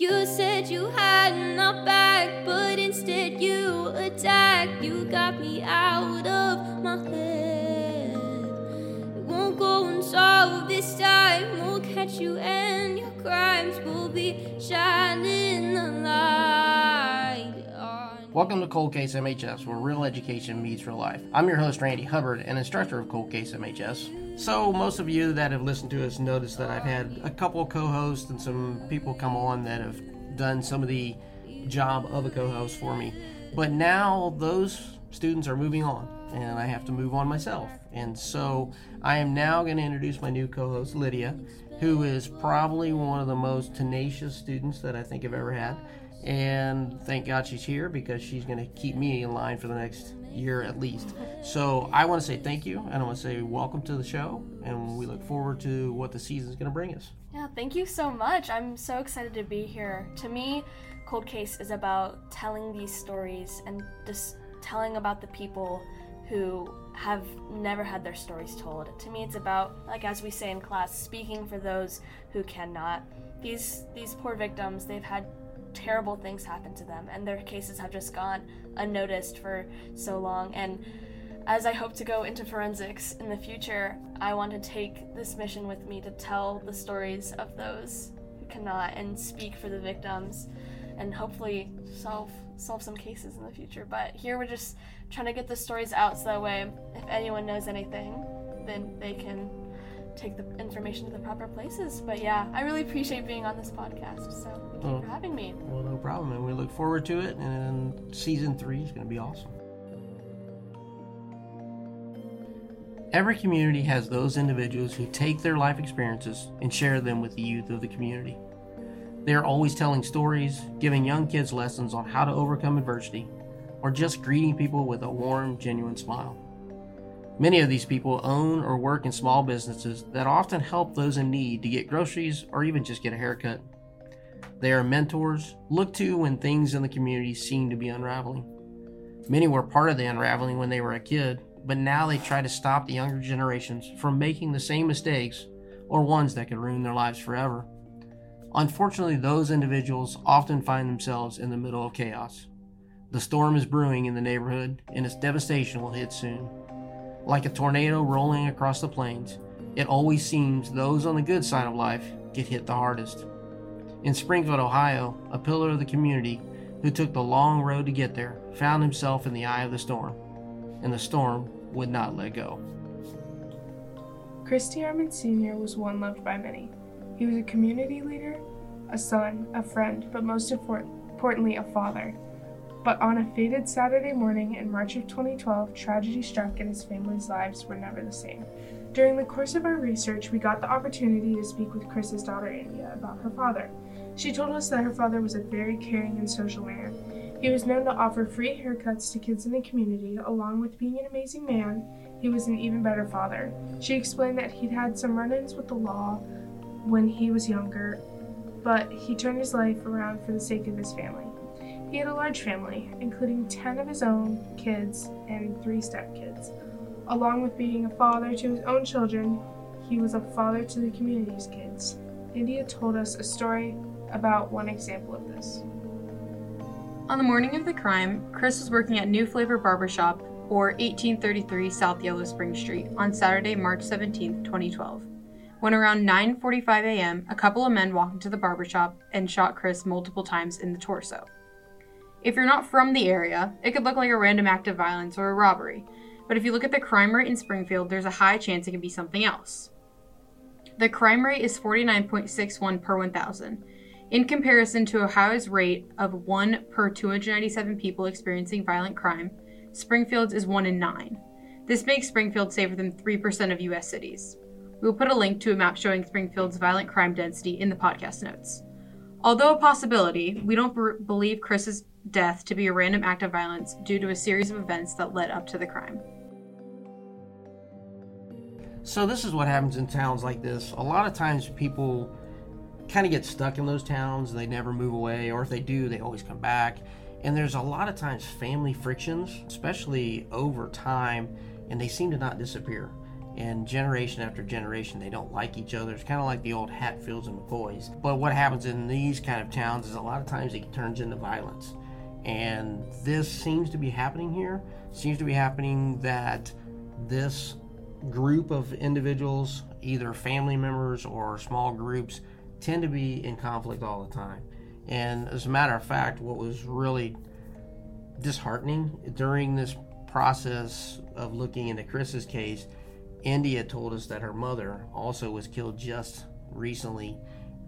You said you had my back, but instead you attacked. You got me out of my head. It won't go unsolved this time. We'll catch you, and your crimes will be shining. Welcome to Cold Case MHS, where real education meets real life. I'm your host, Randy Hubbard, an instructor of Cold Case MHS. So, most of you that have listened to us noticed that I've had a couple co hosts and some people come on that have done some of the job of a co host for me. But now those students are moving on, and I have to move on myself. And so, I am now going to introduce my new co host, Lydia, who is probably one of the most tenacious students that I think I've ever had. And thank God she's here because she's going to keep me in line for the next year at least. So I want to say thank you and I want to say welcome to the show. And we look forward to what the season's going to bring us. Yeah, thank you so much. I'm so excited to be here. To me, Cold Case is about telling these stories and just telling about the people who have never had their stories told. To me, it's about, like as we say in class, speaking for those who cannot. These these poor victims, they've had terrible things happen to them, and their cases have just gone unnoticed for so long. And as I hope to go into forensics in the future, I want to take this mission with me to tell the stories of those who cannot and speak for the victims and hopefully solve solve some cases in the future. But here we're just trying to get the stories out so that way if anyone knows anything, then they can take the information to the proper places. But yeah, I really appreciate being on this podcast. So thank you Oh. for having me. Well, no problem. And we look forward to it. And season three is going to be awesome. Every community has those individuals who take their life experiences and share them with the youth of the community. They are always telling stories, giving young kids lessons on how to overcome adversity, or just greeting people with a warm, genuine smile. Many of these people own or work in small businesses that often help those in need to get groceries or even just get a haircut. They are mentors, looked to when things in the community seem to be unraveling. Many were part of the unraveling when they were a kid, but now they try to stop the younger generations from making the same mistakes or ones that could ruin their lives forever. Unfortunately, those individuals often find themselves in the middle of chaos. The storm is brewing in the neighborhood, and its devastation will hit soon. Like a tornado rolling across the plains, it always seems those on the good side of life get hit the hardest. In Springfield, Ohio, a pillar of the community who took the long road to get there found himself in the eye of the storm, and the storm would not let go. Chris DeArmond Sr. was one loved by many. He was a community leader, a son, a friend, but most import- importantly, a father. But on a fated Saturday morning in March of 2012, tragedy struck and his family's lives were never the same. During the course of our research, we got the opportunity to speak with Chris's daughter India about her father. She told us that her father was a very caring and social man. He was known to offer free haircuts to kids in the community, along with being an amazing man, he was an even better father. She explained that he'd had some run ins with the law when he was younger, but he turned his life around for the sake of his family. He had a large family, including 10 of his own kids and three stepkids. Along with being a father to his own children, he was a father to the community's kids. India told us a story about one example of this. On the morning of the crime, Chris was working at New Flavor Barbershop, or 1833 South Yellow Spring Street, on Saturday, March 17, 2012. When around 9:45 a.m., a couple of men walked into the barbershop and shot Chris multiple times in the torso. If you're not from the area, it could look like a random act of violence or a robbery, but if you look at the crime rate in Springfield, there's a high chance it could be something else. The crime rate is 49.61 per 1,000, in comparison to Ohio's rate of 1 per 297 people experiencing violent crime, Springfield's is 1 in 9. This makes Springfield safer than 3% of US cities. We will put a link to a map showing Springfield's violent crime density in the podcast notes. Although a possibility, we don't b- believe Chris's death to be a random act of violence due to a series of events that led up to the crime. So this is what happens in towns like this. A lot of times people kind of get stuck in those towns. They never move away, or if they do, they always come back. And there's a lot of times family frictions, especially over time, and they seem to not disappear. And generation after generation, they don't like each other. It's kind of like the old Hatfields and McCoys. But what happens in these kind of towns is a lot of times it turns into violence. And this seems to be happening here. Seems to be happening that this group of individuals, either family members or small groups, tend to be in conflict all the time. And as a matter of fact, what was really disheartening during this process of looking into Chris's case, India told us that her mother also was killed just recently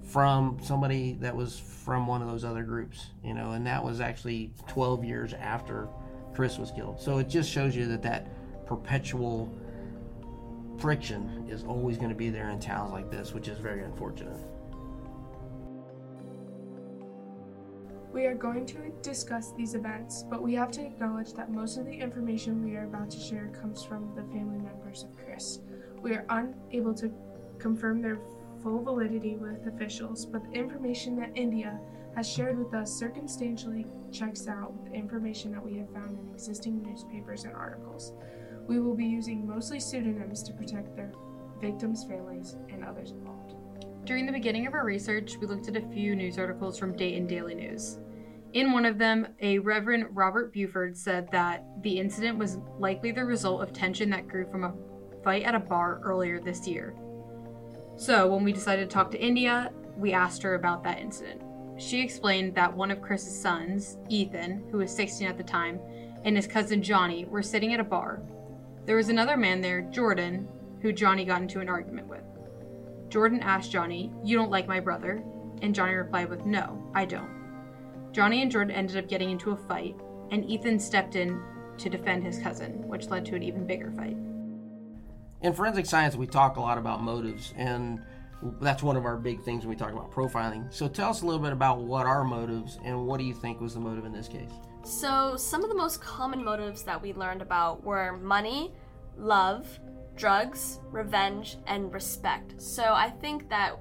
from somebody that was from one of those other groups, you know, and that was actually 12 years after Chris was killed. So it just shows you that that perpetual friction is always going to be there in towns like this, which is very unfortunate. We are going to discuss these events, but we have to acknowledge that most of the information we are about to share comes from the family members of Chris. We are unable to confirm their full validity with officials, but the information that India has shared with us circumstantially checks out with the information that we have found in existing newspapers and articles. We will be using mostly pseudonyms to protect their victims' families and others involved. During the beginning of our research, we looked at a few news articles from Dayton Daily News. In one of them, a Reverend Robert Buford said that the incident was likely the result of tension that grew from a fight at a bar earlier this year. So, when we decided to talk to India, we asked her about that incident. She explained that one of Chris's sons, Ethan, who was 16 at the time, and his cousin Johnny were sitting at a bar. There was another man there, Jordan, who Johnny got into an argument with. Jordan asked Johnny, You don't like my brother? And Johnny replied with, No, I don't. Johnny and Jordan ended up getting into a fight, and Ethan stepped in to defend his cousin, which led to an even bigger fight. In forensic science, we talk a lot about motives, and that's one of our big things when we talk about profiling. So tell us a little bit about what are motives, and what do you think was the motive in this case? So, some of the most common motives that we learned about were money, love, drugs, revenge, and respect. So, I think that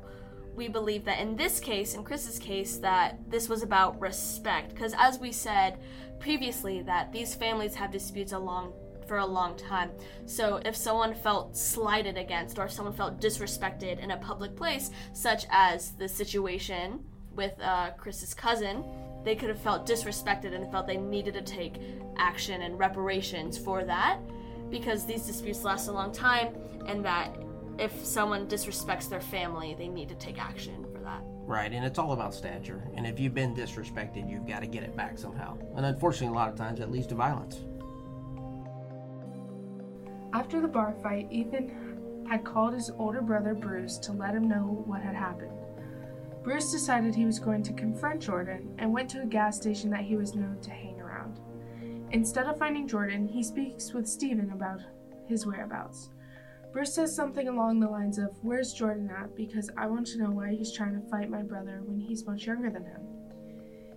we believe that in this case, in Chris's case, that this was about respect. Because as we said previously, that these families have disputes along for a long time. So if someone felt slighted against or someone felt disrespected in a public place, such as the situation with uh, Chris's cousin, they could have felt disrespected and felt they needed to take action and reparations for that because these disputes last a long time and that if someone disrespects their family, they need to take action for that. Right, and it's all about stature. And if you've been disrespected, you've got to get it back somehow. And unfortunately, a lot of times that leads to violence. After the bar fight, Ethan had called his older brother Bruce to let him know what had happened. Bruce decided he was going to confront Jordan and went to a gas station that he was known to hang around. Instead of finding Jordan, he speaks with Stephen about his whereabouts. Bruce says something along the lines of, Where's Jordan at? Because I want to know why he's trying to fight my brother when he's much younger than him.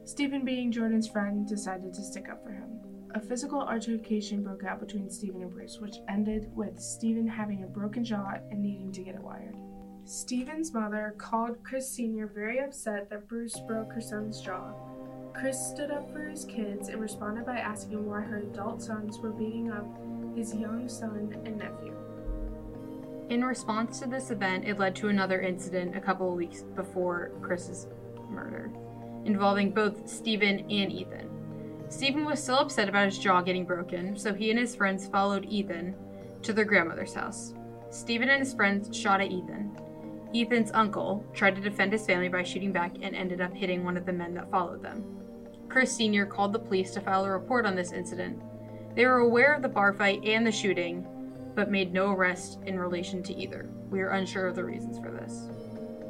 Stephen, being Jordan's friend, decided to stick up for him. A physical altercation broke out between Stephen and Bruce, which ended with Stephen having a broken jaw and needing to get it wired. Stephen's mother called Chris Sr. very upset that Bruce broke her son's jaw. Chris stood up for his kids and responded by asking why her adult sons were beating up his young son and nephew. In response to this event, it led to another incident a couple of weeks before Chris's murder, involving both Stephen and Ethan. Stephen was still upset about his jaw getting broken, so he and his friends followed Ethan to their grandmother's house. Stephen and his friends shot at Ethan. Ethan's uncle tried to defend his family by shooting back and ended up hitting one of the men that followed them. Chris Sr. called the police to file a report on this incident. They were aware of the bar fight and the shooting, but made no arrest in relation to either. We are unsure of the reasons for this.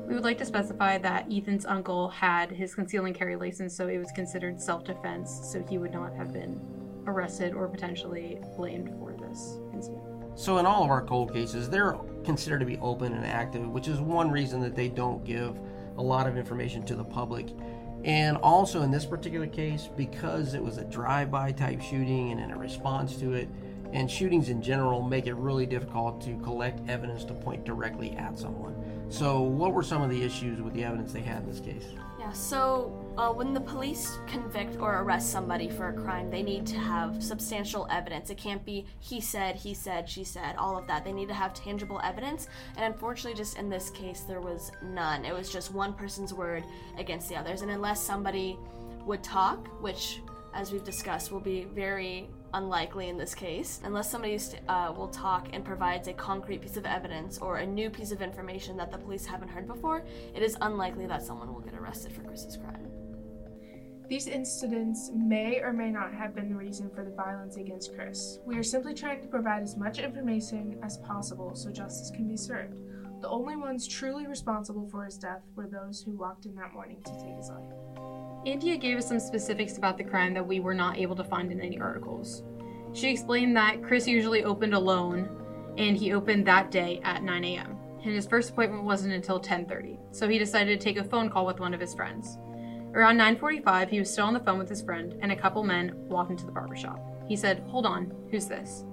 We would like to specify that Ethan's uncle had his conceal and carry license, so it was considered self defense, so he would not have been arrested or potentially blamed for this incident. So, in all of our cold cases, they're considered to be open and active, which is one reason that they don't give a lot of information to the public. And also in this particular case, because it was a drive by type shooting and in a response to it, and shootings in general make it really difficult to collect evidence to point directly at someone. So, what were some of the issues with the evidence they had in this case? Yeah, so uh, when the police convict or arrest somebody for a crime, they need to have substantial evidence. It can't be he said, he said, she said, all of that. They need to have tangible evidence. And unfortunately, just in this case, there was none. It was just one person's word against the others. And unless somebody would talk, which, as we've discussed, will be very unlikely in this case, unless somebody uh, will talk and provides a concrete piece of evidence or a new piece of information that the police haven't heard before, it is unlikely that someone will get arrested for Chris's crime. These incidents may or may not have been the reason for the violence against Chris. We are simply trying to provide as much information as possible so justice can be served. The only ones truly responsible for his death were those who walked in that morning to take his life. Andrea gave us some specifics about the crime that we were not able to find in any articles. She explained that Chris usually opened alone, and he opened that day at 9 a.m. And his first appointment wasn't until 10:30, so he decided to take a phone call with one of his friends. Around 9:45, he was still on the phone with his friend, and a couple men walked into the barbershop. He said, "Hold on, who's this?"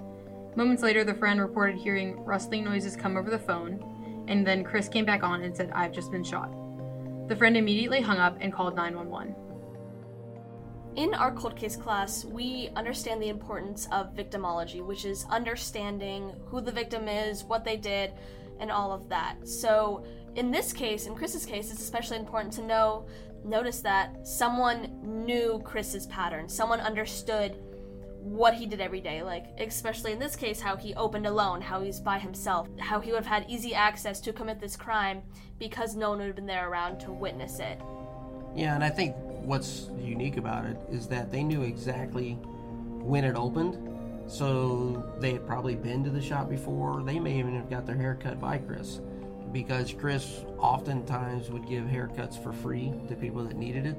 Moments later, the friend reported hearing rustling noises come over the phone, and then Chris came back on and said, "I've just been shot." The friend immediately hung up and called 911. In our cold case class, we understand the importance of victimology, which is understanding who the victim is, what they did, and all of that. So, in this case, in Chris's case, it's especially important to know notice that someone knew Chris's pattern. Someone understood what he did every day, like especially in this case, how he opened alone, how he's by himself, how he would have had easy access to commit this crime because no one would have been there around to witness it. Yeah, and I think what's unique about it is that they knew exactly when it opened. So they had probably been to the shop before. They may even have got their hair cut by Chris because Chris oftentimes would give haircuts for free to people that needed it.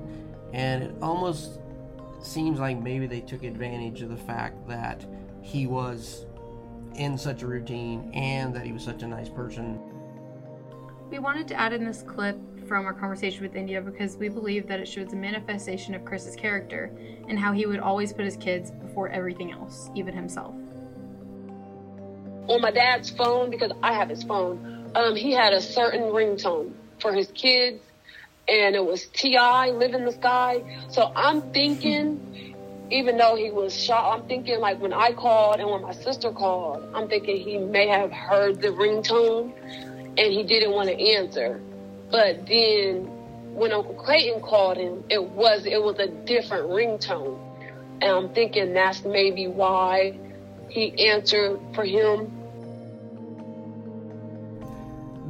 And it almost seems like maybe they took advantage of the fact that he was in such a routine and that he was such a nice person. We wanted to add in this clip from our conversation with India because we believe that it shows a manifestation of Chris's character and how he would always put his kids before everything else, even himself. On my dad's phone, because I have his phone, um, he had a certain ringtone for his kids, and it was T.I. Live in the Sky. So I'm thinking, even though he was shot, I'm thinking like when I called and when my sister called, I'm thinking he may have heard the ringtone and he didn't want to answer. But then when Uncle Clayton called him, it was it was a different ringtone. And I'm thinking that's maybe why he answered for him.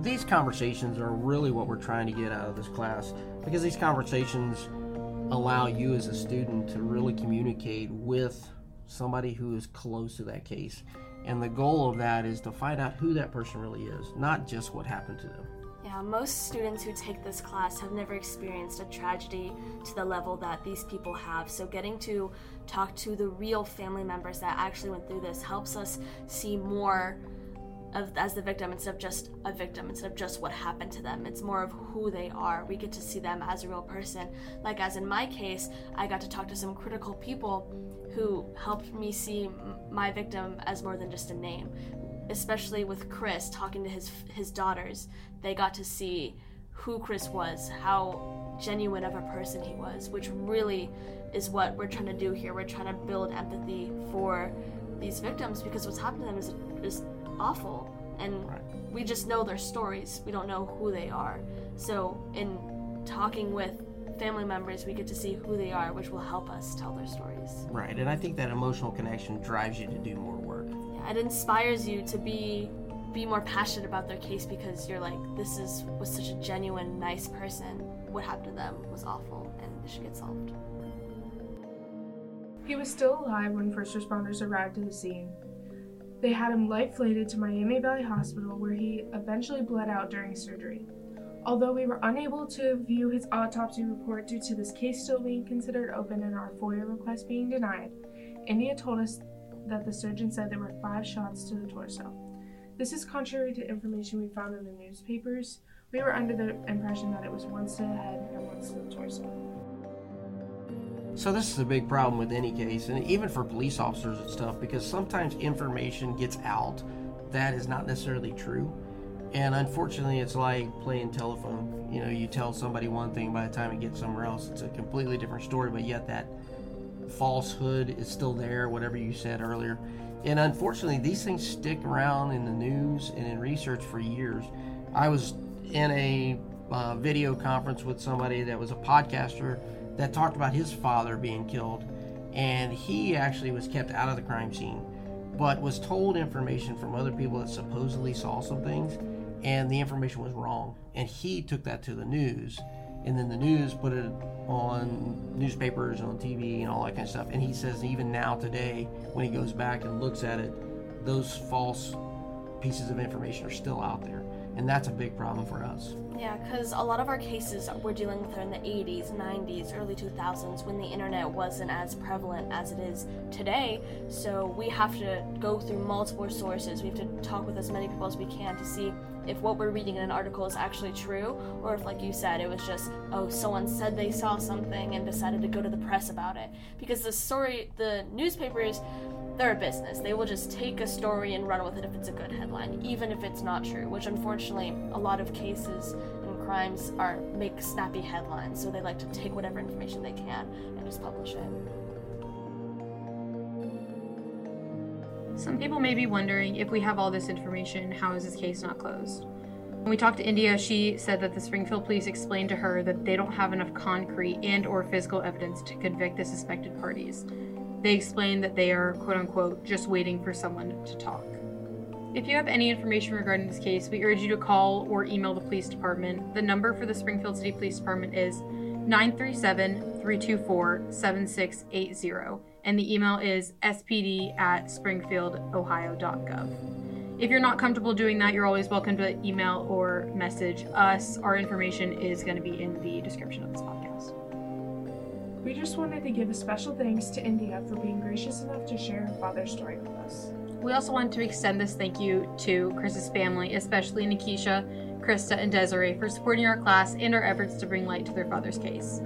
These conversations are really what we're trying to get out of this class because these conversations allow you as a student to really communicate with somebody who is close to that case. And the goal of that is to find out who that person really is, not just what happened to them. Yeah, most students who take this class have never experienced a tragedy to the level that these people have. So, getting to talk to the real family members that actually went through this helps us see more of as the victim instead of just a victim, instead of just what happened to them. It's more of who they are. We get to see them as a real person. Like, as in my case, I got to talk to some critical people who helped me see my victim as more than just a name especially with Chris talking to his his daughters, they got to see who Chris was, how genuine of a person he was, which really is what we're trying to do here. We're trying to build empathy for these victims because what's happened to them is is awful, and we just know their stories. We don't know who they are. So in talking with family members, we get to see who they are, which will help us tell their stories. Right, and I think that emotional connection drives you to do more work it inspires you to be be more passionate about their case because you're like, this is was such a genuine, nice person. What happened to them was awful, and it should get solved. He was still alive when first responders arrived at the scene. They had him life flighted to Miami Valley Hospital, where he eventually bled out during surgery. Although we were unable to view his autopsy report due to this case still being considered open and our FOIA request being denied, India told us that the surgeon said there were five shots to the torso. This is contrary to information we found in the newspapers. We were under the impression that it was once to the head and once to the torso. So this is a big problem with any case, and even for police officers and stuff, because sometimes information gets out that is not necessarily true. And unfortunately, it's like playing telephone. You know, you tell somebody one thing, by the time it gets somewhere else, it's a completely different story, but yet that falsehood is still there, whatever you said earlier. And unfortunately, these things stick around in the news and in research for years. I was in a uh, video conference with somebody that was a podcaster that talked about his father being killed, and he actually was kept out of the crime scene, but was told information from other people that supposedly saw some things, and the information was wrong. And he took that to the news, and then the news put it on newspapers on TV and all that kind of stuff. And he says even now today, when he goes back and looks at it, those false pieces of information are still out there, and that's a big problem for us. Yeah, because a lot of our cases we're dealing with are in the 80s, 90s, early 2000s when the internet wasn't as prevalent as it is today. So we have to go through multiple sources. We have to talk with as many people as we can to see if what we're reading in an article is actually true, or if, like you said, it was just, oh, someone said they saw something and decided to go to the press about it. Because the story, the newspapers, they're a business. They will just take a story and run with it if it's a good headline, even if it's not true, which unfortunately, a lot of cases and crimes are make snappy headlines, so they like to take whatever information they can and just publish it. Some people may be wondering if we have all this information, how is this case not closed? When we talked to India, she said that the Springfield police explained to her that they don't have enough concrete and or physical evidence to convict the suspected parties. They explain that they are quote unquote just waiting for someone to talk. If you have any information regarding this case, we urge you to call or email the police department. The number for the Springfield City Police Department is 937 324 7680 and the email is spd at springfieldohio.gov. If you're not comfortable doing that, you're always welcome to email or message us. Our information is going to be in the description of this podcast. We just wanted to give a special thanks to India for being gracious enough to share her father's story with us. We also want to extend this thank you to Chris's family, especially Nikisha, Krista, and Desiree, for supporting our class and our efforts to bring light to their father's case.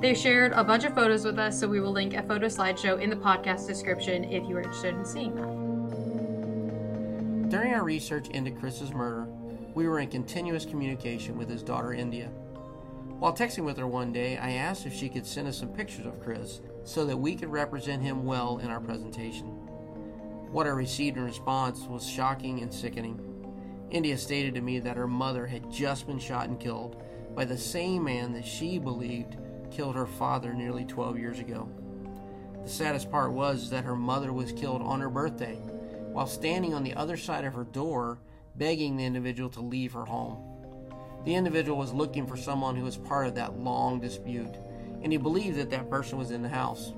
They shared a bunch of photos with us, so we will link a photo slideshow in the podcast description if you are interested in seeing that. During our research into Chris's murder, we were in continuous communication with his daughter India. While texting with her one day, I asked if she could send us some pictures of Chris so that we could represent him well in our presentation. What I received in response was shocking and sickening. India stated to me that her mother had just been shot and killed by the same man that she believed killed her father nearly 12 years ago. The saddest part was that her mother was killed on her birthday while standing on the other side of her door begging the individual to leave her home. The individual was looking for someone who was part of that long dispute, and he believed that that person was in the house.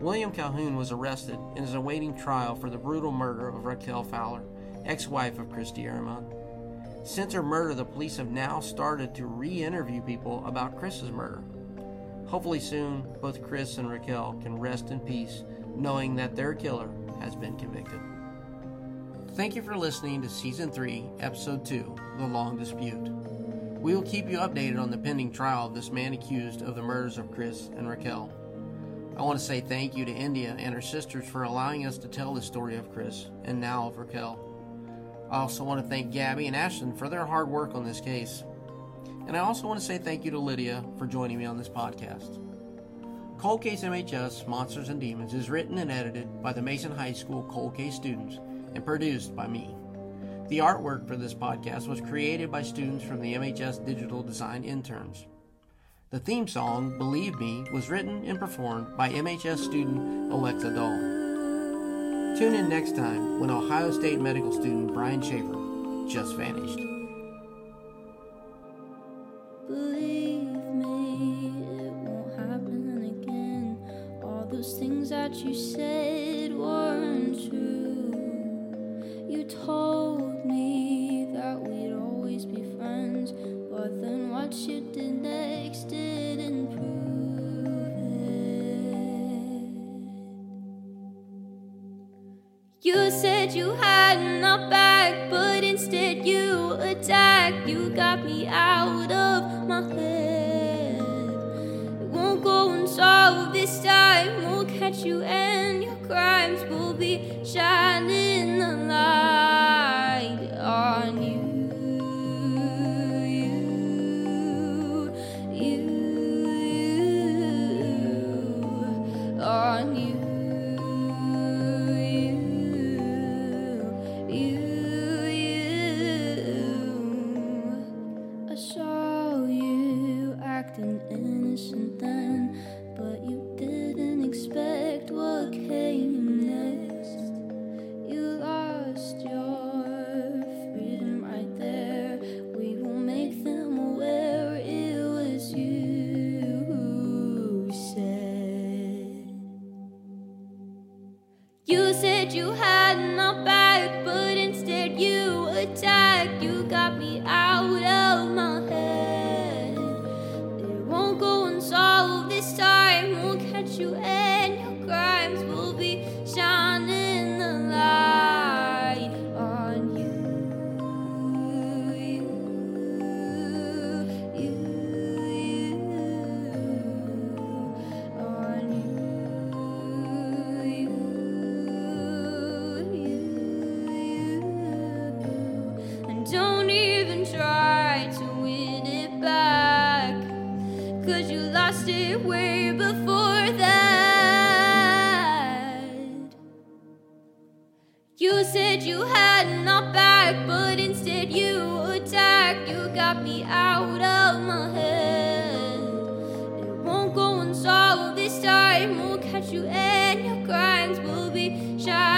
William Calhoun was arrested and is awaiting trial for the brutal murder of Raquel Fowler, ex wife of Chris DeArmond. Since her murder, the police have now started to re interview people about Chris's murder. Hopefully, soon, both Chris and Raquel can rest in peace knowing that their killer has been convicted. Thank you for listening to Season 3, Episode 2 The Long Dispute. We will keep you updated on the pending trial of this man accused of the murders of Chris and Raquel. I want to say thank you to India and her sisters for allowing us to tell the story of Chris and now of Raquel. I also want to thank Gabby and Ashton for their hard work on this case. And I also want to say thank you to Lydia for joining me on this podcast. Cold Case MHS Monsters and Demons is written and edited by the Mason High School Cold Case students and produced by me. The artwork for this podcast was created by students from the MHS Digital Design interns. The theme song, Believe Me, was written and performed by MHS student Alexa Dahl. Tune in next time when Ohio State medical student Brian Shaffer just vanished. Believe me, it won't happen again. All those things that you said weren't true. Said you had enough back, but instead you attacked. You got me out of my head. It won't go unsolved this time. We'll catch you, and your crimes will be shining You said you had not back, but instead you attack. You got me out of my head. It won't go unsolved this time. We'll catch you and your crimes will be shy.